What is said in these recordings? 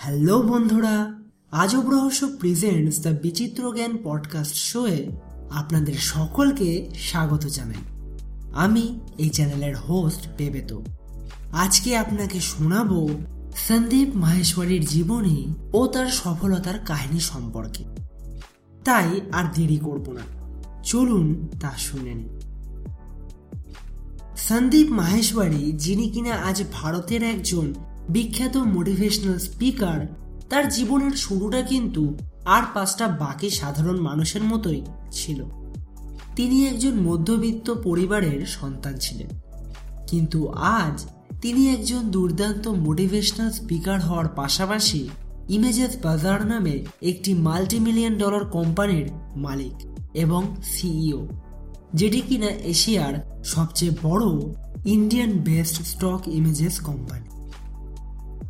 Hello বন্ধুরা, আজব রহস্য প্রেজেন্টস দ্য বিচিত্র জ্ঞান পডকাস্ট শোয়ে আপনাদের সকলকে স্বাগত জানাই। আমি এই চ্যানেলের হোস্ট পেবেতো আজকে আপনাকে শোনাবো সন্দীপ মাহেশ্বরীর জীবনী ও তার সফলতার কাহিনী সম্পর্কে। তাই আর দেরি করব না। চলুন তা শুনে সন্দীপ মাহেশ্বরী, যিনি কিনা আজ ভারতের একজন বিখ্যাত মোটিভেশনাল স্পিকার তার জীবনের শুরুটা কিন্তু আর পাঁচটা বাকি সাধারণ মানুষের মতোই ছিল। তিনি একজন মধ্যবিত্ত পরিবারের সন্তান ছিলেন। কিন্তু আজ তিনি একজন দুর্দান্ত মোটিভেশনাল স্পিকার হওয়ার পাশাপাশি ইমেজেস বাজার নামে একটি মাল্টি মিলিয়ন ডলার কোম্পানির মালিক এবং সিইও যেটি কিনা এশিয়ার সবচেয়ে বড় Indian best stock images company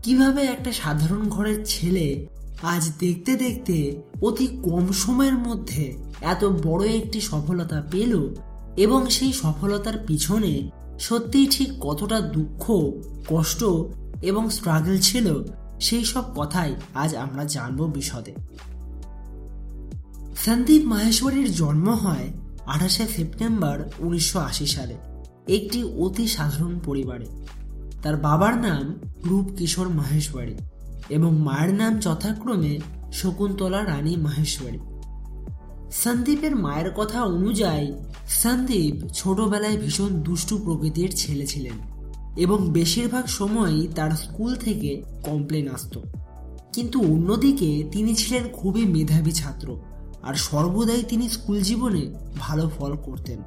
কীভাবে একটা সাধারণ ঘরের ছেলে আজ দেখতে দেখতে অতি কম সময়ের মধ্যে এত বড় একটি সফলতা পেল এবং সেই সফলতার পিছনে সত্যিই ঠিক কতটা দুঃখ, কষ্ট এবং স্ট্রাগল ছিল সেই সব কথাই আজ আমরা জানব বিশদে। সন্দীপ মাহেশ্বরীর জন্ম হয় আঠাশে সেপ্টেম্বর উনিশশো আশি সালে, একটি অতি সাধারণ পরিবারে। তার বাবার নাম রূপ কিশোর মাহেশ্বরী এবং মায়ের নাম যথাক্রমে শকুন্তলা রানী মাহেশ্বরী। সন্দীপের মায়ের কথা অনুযায়ী সন্দীপ ছোটবেলায় ভীষণ দুষ্টু প্রকৃতির ছেলে ছিলেন এবং বেশিরভাগ সময়ই তার স্কুল থেকে কমপ্লেন আসত। কিন্তু অন্যদিকে তিনি ছিলেন খুবই মেধাবী ছাত্র আর সর্বদাই তিনি স্কুল জীবনে ভালো ফল করতেন।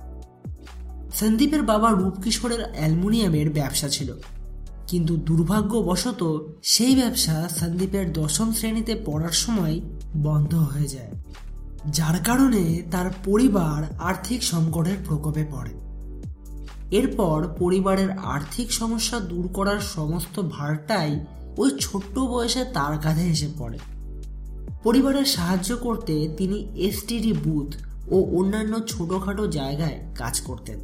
সন্দীপের বাবা রূপকিশোরের অ্যালমোনিয়ামের ব্যবসা ছিল কিন্তু দুর্ভাগ্যবশত সেই ব্যবসা সন্দীপের দশম শ্রেণীতে পড়ার সময় বন্ধ হয়ে যায়, যার কারণে তার পরিবার আর্থিক সংকটের প্রকোপে পড়ে। এরপর পরিবারের আর্থিক সমস্যা দূর করার সমস্ত ভারটাই ওই ছোট্ট বয়সে তার কাঁধে এসে পড়ে। পরিবারের সাহায্য করতে তিনি এসটিডি বুথ ও অন্যান্য ছোটোখাটো জায়গায় কাজ করতেন।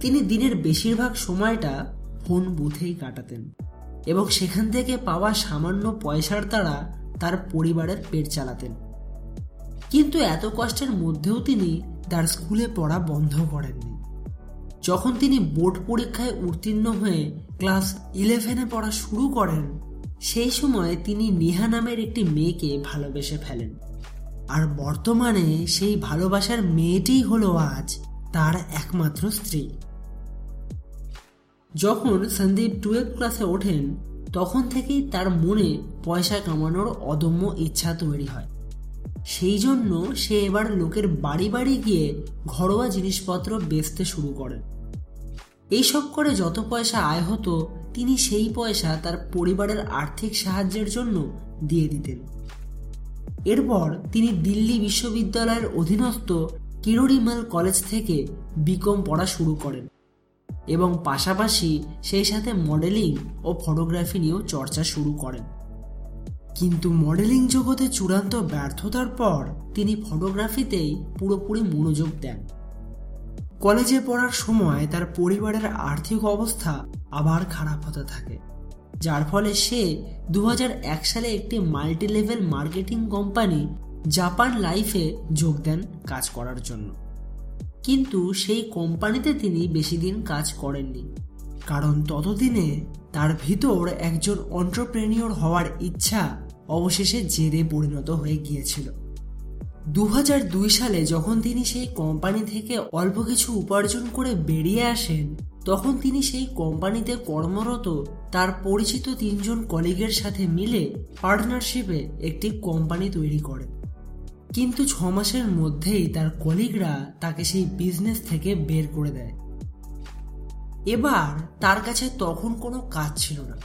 তিনি দিনের বেশিরভাগ সময়টা ফোন বুথেই কাটাতেন এবং সেখান থেকে পাওয়া সামান্য পয়সার দ্বারা তার পরিবারের পেট চালাতেন। কিন্তু এত কষ্টের মধ্যেও তিনি তার স্কুলে পড়া বন্ধ করেননি। যখন তিনি বোর্ড পরীক্ষায় উত্তীর্ণ হয়ে ক্লাস ইলেভেনে পড়া শুরু করেন, সেই সময় তিনি নেহা নামের একটি মেয়েকে ভালোবেসে ফেলেন। আর বর্তমানে সেই ভালোবাসার মেয়েটিই হলো আজ তার একমাত্র স্ত্রী। যখন সন্দীপ টুয়েলভ ক্লাসে ওঠেন, তখন থেকেই তার মনে পয়সা কামানোর অদম্য ইচ্ছা তৈরি হয়। সেই জন্য সে এবার লোকের বাড়ি বাড়ি গিয়ে ঘরোয়া জিনিসপত্র বেচতে শুরু করেন। এইসব করে যত পয়সা আয় হতো, তিনি সেই পয়সা তার পরিবারের আর্থিক সাহায্যের জন্য দিয়ে দিতেন। এরপর তিনি দিল্লি বিশ্ববিদ্যালয়ের অধীনস্থ কিরোরিমাল কলেজ থেকে বিকম পড়া শুরু করেন। এবং পাশাপাশি সেই সাথে মডেলিং ও ফটোগ্রাফি নিয়েও চর্চা শুরু করেন। কিন্তু মডেলিং জগতে চূড়ান্ত ব্যর্থতার পর তিনি ফটোগ্রাফিতেই পুরোপুরি মনোযোগ দেন। কলেজে পড়ার সময় তার পরিবারের আর্থিক অবস্থা আবার খারাপ হতে থাকে, যার ফলে সে দু হাজার এক সালে একটি multi level marketing company Japan লাইফে যোগ দেন কাজ করার জন্য। কিন্তু সেই কোম্পানিতে তিনি বেশি দিন কাজ করেননি। কারণ ততদিনে তার ভিতর একজন অন্টারপ্রেনিয়র হওয়ার ইচ্ছা অবশেষে জেরে পরিণত হয়ে গিয়েছিল। দু হাজার দুই সালে যখন তিনি সেই কোম্পানি থেকে অল্প কিছু উপার্জন করে বেরিয়ে আসেন, তখন তিনি সেই কোম্পানিতে কর্মরত তার পরিচিত তিনজন কলিগের সাথে মিলে পার্টনারশিপে একটি কোম্পানি তৈরি করেন। কিন্তু ছ মাসের মধ্যেই তার কলিগরা তাকে সেই বিজনেস থেকে বের করে দেয়। এবার তার কাছে তখন কোনো কাজ ছিল না।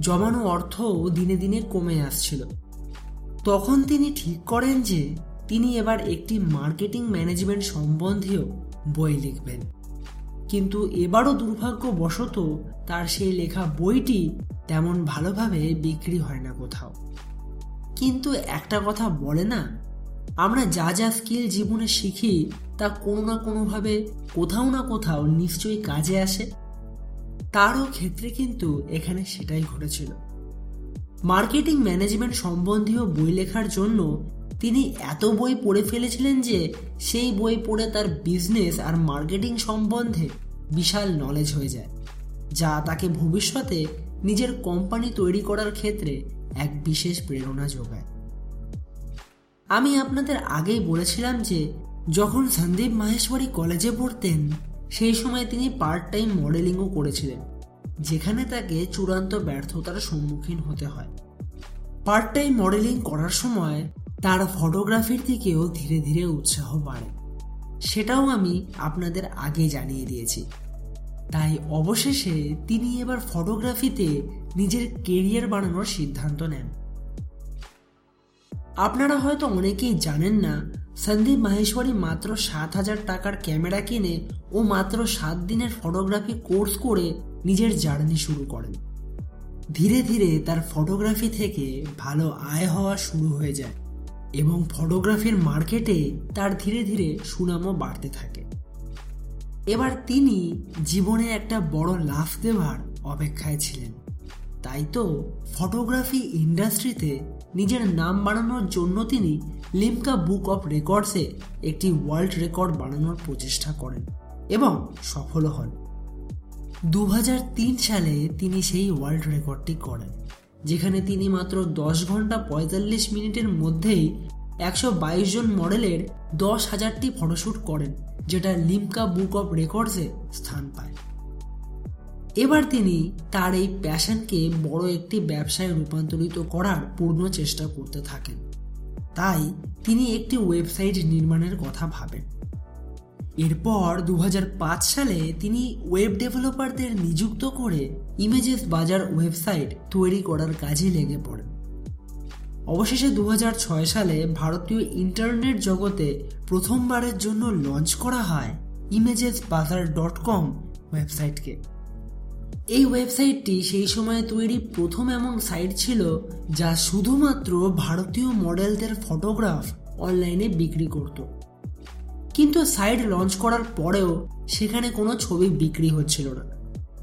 জমানো অর্থ দিনে দিনে কমে আসছিল। তখন তিনি ঠিক করেন যে তিনি এবার একটি মার্কেটিং ম্যানেজমেন্ট সম্বন্ধীয় বই লিখবেন। কিন্তু এবারও দুর্ভাগ্যবশত তার সেই লেখা বইটি তেমন ভালোভাবে বিক্রি হয় না কোথাও। কিন্তু একটা কথা বলে না আমরা যা যা স্কিল জীবনে শিখি, তা কোনো না কোনোভাবে কোথাও না কোথাও নিশ্চয়ই কাজে আসে। তারও ক্ষেত্রে কিন্তু এখানে সেটাই ঘটেছিল। মার্কেটিং ম্যানেজমেন্ট সম্বন্ধীয় বই লেখার জন্য তিনি এত বই পড়ে ফেলেছিলেন যে সেই বই পড়ে তার বিজনেস আর মার্কেটিং সম্বন্ধে বিশাল নলেজ হয়ে যায়, যা তাকে ভবিষ্যতে নিজের কোম্পানি তৈরি করার ক্ষেত্রে এক বিশেষ প্রেরণা যোগায়। আমি আপনাদের আগেই বলেছিলাম যে, যখন সন্দীপ মাহেশ্বরী কলেজে পড়তেন, সেই সময় তিনি পার্ট টাইম মডেলিংও করেছিলেন, যেখানে তাকে চূড়ান্ত ব্যর্থতার সম্মুখীন হতে হয়। পার্ট টাইম মডেলিং করার সময় তার ফটোগ্রাফির দিকেও ধীরে ধীরে উৎসাহ বাড়ে। সেটাও আমি আপনাদের আগে জানিয়ে দিয়েছি। তাই অবশেষে তিনি এবার ফটোগ্রাফিতে নিজের কেরিয়ার বানানোর সিদ্ধান্ত নেন। আপনারা হয়তো অনেকেই জানেন না, সন্দীপ মাহেশ্বরী মাত্র সাত হাজার টাকার ক্যামেরা কিনে ও মাত্র সাত দিনের ফটোগ্রাফি কোর্স করে নিজের জার্নি শুরু করেন। ধীরে ধীরে তার ফটোগ্রাফি থেকে ভালো আয় হওয়া শুরু হয়ে যায় এবং ফটোগ্রাফির মার্কেটে তার ধীরে ধীরে সুনামও বাড়তে থাকে। এবার তিনি জীবনে একটা বড় লাভ দেওয়ার অপেক্ষায় ছিলেন। তাই তো ফটোগ্রাফি ইন্ডাস্ট্রিতে নিজের নাম বানানোর জন্য তিনি লিমকা বুক অফ রেকর্ডসে একটি ওয়ার্ল্ড রেকর্ড বানানোর প্রচেষ্টা করেন এবং সফলও হন। দু হাজার তিন সালে তিনি সেই ওয়ার্ল্ড রেকর্ডটি করেন যেখানে তিনি মাত্র দশ ঘণ্টা পঁয়তাল্লিশ মিনিটের মধ্যেই একশো বাইশ জন মডেলের দশ হাজারটি ফটোশ্যুট করেন, যেটা লিমকা বুক অফ রেকর্ডসে স্থান পায়। এবার তিনি তার এই প্যাশনকে বড় একটি ব্যবসায় রূপান্তরিত করার পূর্ণ চেষ্টা করতে থাকেন। তাই তিনি একটি ওয়েবসাইট নির্মাণের কথা ভাবেন। এরপর দু হাজার পাঁচ সালে তিনি ওয়েব ডেভেলপারদের নিযুক্ত করে ইমেজেস বাজার ওয়েবসাইট তৈরি করার কাজে লেগে পড়েন। অবশেষে দু হাজার ছয় সালে ভারতীয় ইন্টারনেট জগতে প্রথমবারের জন্য লঞ্চ করা হয় ইমেজেস বাজার ডট কম ওয়েবসাইটকে। এই ওয়েবসাইটটি সেই সময় তৈরি প্রথম এমন সাইট ছিল যা শুধুমাত্র ভারতীয় মডেলদের ফটোগ্রাফ অনলাইনে বিক্রি করত। কিন্তু সাইট লঞ্চ করার পরেও সেখানে কোনো ছবি বিক্রি হচ্ছিল না।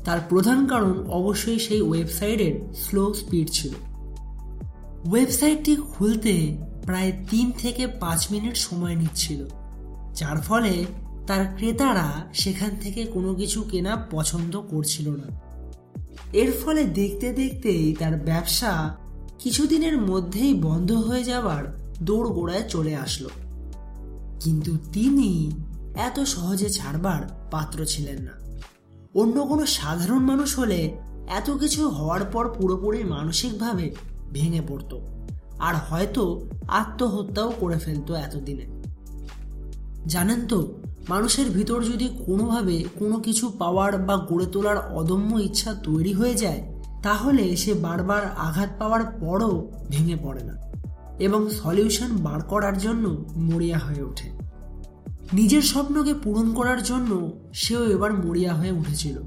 তার প্রধান কারণ অবশ্যই সেই ওয়েবসাইটের স্লো স্পিড ছিল। ওয়েবসাইটটি খুলতে প্রায় তিন থেকে পাঁচ মিনিট সময় নিচ্ছিল, যার ফলে তার ক্রেতারা সেখান থেকে কোনো কিছু কেনা পছন্দ করছিল না। এর ফলে দেখতে দেখতেই তার ব্যবসা কিছুদিনের মধ্যেই বন্ধ হয়ে যাবার দৌড় গোড়ায় চলে আসলো। কিন্তু তিনি এত সহজে ছাড়বার পাত্র ছিলেন না। অন্য কোনো সাধারণ মানুষ হলে এত কিছু হওয়ার পর পুরোপুরি মানসিকভাবে ভেঙে পড়তো, আর হয়তো আত্মহত্যাও করে ফেলতো এতদিনে। জানেন তো মানুষের ভিতর যদি কোনোভাবে কোনো কিছু পাওয়ার বা গড়ে তোলার অদম্য ইচ্ছা তৈরি হয়ে যায়, তাহলে সে বারবার আঘাত পাওয়ার পরও ভেঙে পড়ে না এবং সলিউশন বার করার জন্য মরিয়া হয়ে ওঠে। নিজের স্বপ্নকে পূরণ করার জন্য সেও এবার মরিয়া হয়ে উঠেছিল।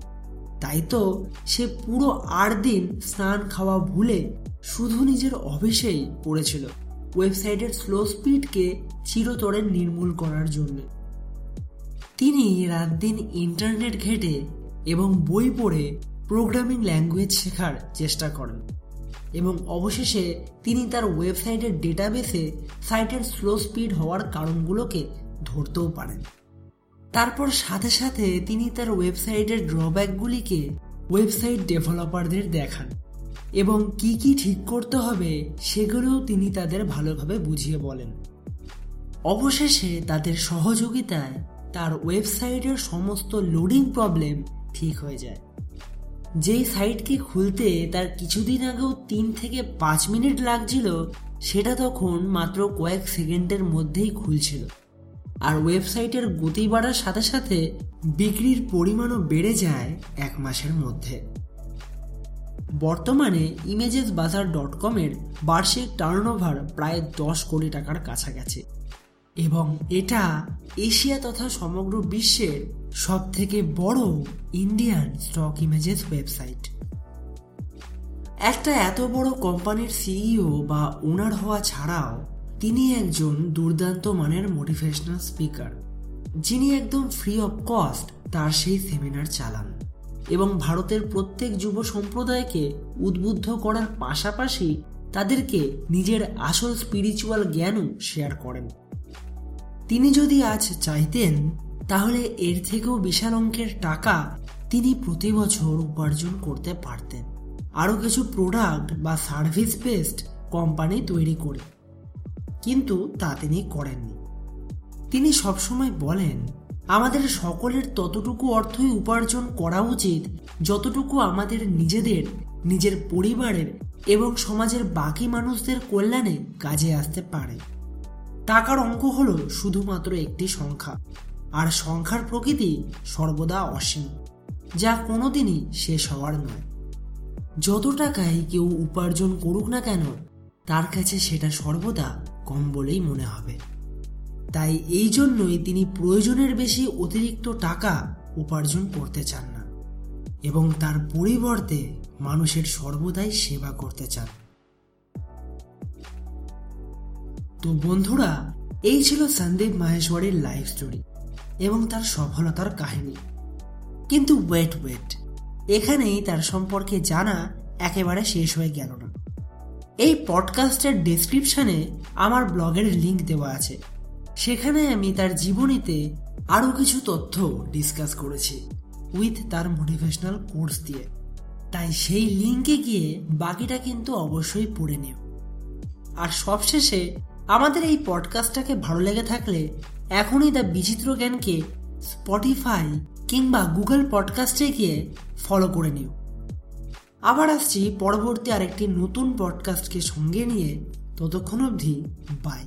তাই তো সে পুরো আট দিন স্নান খাওয়া ভুলে শুধু নিজের অফিসেই পড়েছিল, ওয়েবসাইটের স্লো স্পিডকে চিরতরে নির্মূল করার জন্য। তিনি রাত দিন ইন্টারনেট ঘেটে এবং বই পড়ে প্রোগ্রামিং ল্যাঙ্গুয়েজ শেখার চেষ্টা করেন। এবং অবশেষে তিনি তার ওয়েবসাইটের ডেটাবেসে সাইটের স্লো স্পিড হওয়ার কারণগুলোকে ধরতেও পারেন। তারপর সাথে সাথে তিনি তার ওয়েবসাইটের ড্রব্যাকগুলিকে ওয়েবসাইট ডেভেলপারদের দেখান এবং কি কি ঠিক করতে হবে সেগুলোও তিনি তাদের ভালোভাবে বুঝিয়ে বলেন। অবশেষে তাদের সহযোগিতায় তার ওয়েবসাইটের সমস্ত লোডিং প্রবলেম ঠিক হয়ে যায়। যেই সাইটকে খুলতে তার কিছুদিন আগেও তিন থেকে পাঁচ মিনিট লাগছিল, সেটা তখন মাত্র কয়েক সেকেন্ডের মধ্যেই খুলছিল। আর ওয়েবসাইটের গতি বাড়ার সাথে সাথে বিক্রির পরিমাণও বেড়ে যায় এক মাসের মধ্যে। বর্তমানে ইমেজেস বাজার ডট কমের বার্ষিক টার্নওভার প্রায় দশ কোটি টাকার কাছাকাছি। এবং এটা এশিয়া তথা সমগ্র বিশ্বের সব থেকে বড় ইন্ডিয়ান স্টক ইমেজেস ওয়েবসাইট। একটা এত বড় কোম্পানির সিইও বা ওনার হওয়া ছাড়াও তিনি একজন দুর্দান্ত মানের মোটিভেশনাল স্পিকার, যিনি একদম ফ্রি অফ কস্ট তার সেই সেমিনার চালান এবং ভারতের প্রত্যেক যুব সম্প্রদায়কে উদ্বুদ্ধ করার পাশাপাশি তাদেরকে নিজের আসল স্পিরিচুয়াল জ্ঞানও শেয়ার করেন। তিনি যদি আজ চাইতেন, তাহলে এর থেকেও বিশাল অঙ্কের টাকা তিনি প্রতি বছর উপার্জন করতে পারতেন। আরও কিছু প্রোডাক্ট বা সার্ভিস বেসড কোম্পানি তৈরি করে। কিন্তু তা তিনি করেননি। তিনি সবসময় বলেন, আমাদের সকলের ততটুকু অর্থই উপার্জন করা উচিত, যতটুকু আমাদের নিজেদের, নিজের পরিবারের এবং সমাজের বাকি মানুষদের কল্যাণে কাজে আসতে পারে। টাকার অঙ্ক হল শুধুমাত্র একটি সংখ্যা, আর সংখ্যার প্রকৃতি সর্বদা অসীম, যা কোনোদিনই শেষ হওয়ার নয়। যত টাকায় কেউ উপার্জন করুক না কেন, তার কাছে সেটা সর্বদা কম বলেই মনে হবে। তাই এই জন্যই তিনি প্রয়োজনের বেশি অতিরিক্ত টাকা উপার্জন করতে চান না, এবং তার পরিবর্তে মানুষের সর্বদাই সেবা করতে চান। তো বন্ধুরা, এই ছিল সন্দীপ মাহেশ্বরীর লাইফ স্টোরি এবং তার সফলতার কাহিনী। কিন্তু ওয়েট ওয়েট এখানেই তার সম্পর্কে জানা একেবারে শেষ হয়ে গেল না। এই পডকাস্টের ডেসক্রিপশনে আমার ব্লগের লিংক দেওয়া আছে। সেখানে আমি তার জীবনীতে আরও কিছু তথ্য ডিসকাস করেছি উইথ তার মোটিভেশনাল কোর্স দিয়ে। তাই সেই লিঙ্কে গিয়ে বাকিটা কিন্তু অবশ্যই পড়ে নিও। আর সবশেষে আমাদের এই পডকাস্টটাকে ভালো লেগে থাকলে এখনই দ্য বিচিত্র জ্ঞানকে স্পটিফাই কিংবা গুগল পডকাস্টে গিয়ে ফলো করে নিও। আবার আসছি পরবর্তী আরেকটি নতুন পডকাস্টকে সঙ্গে নিয়ে। ততক্ষণ অবধি বাই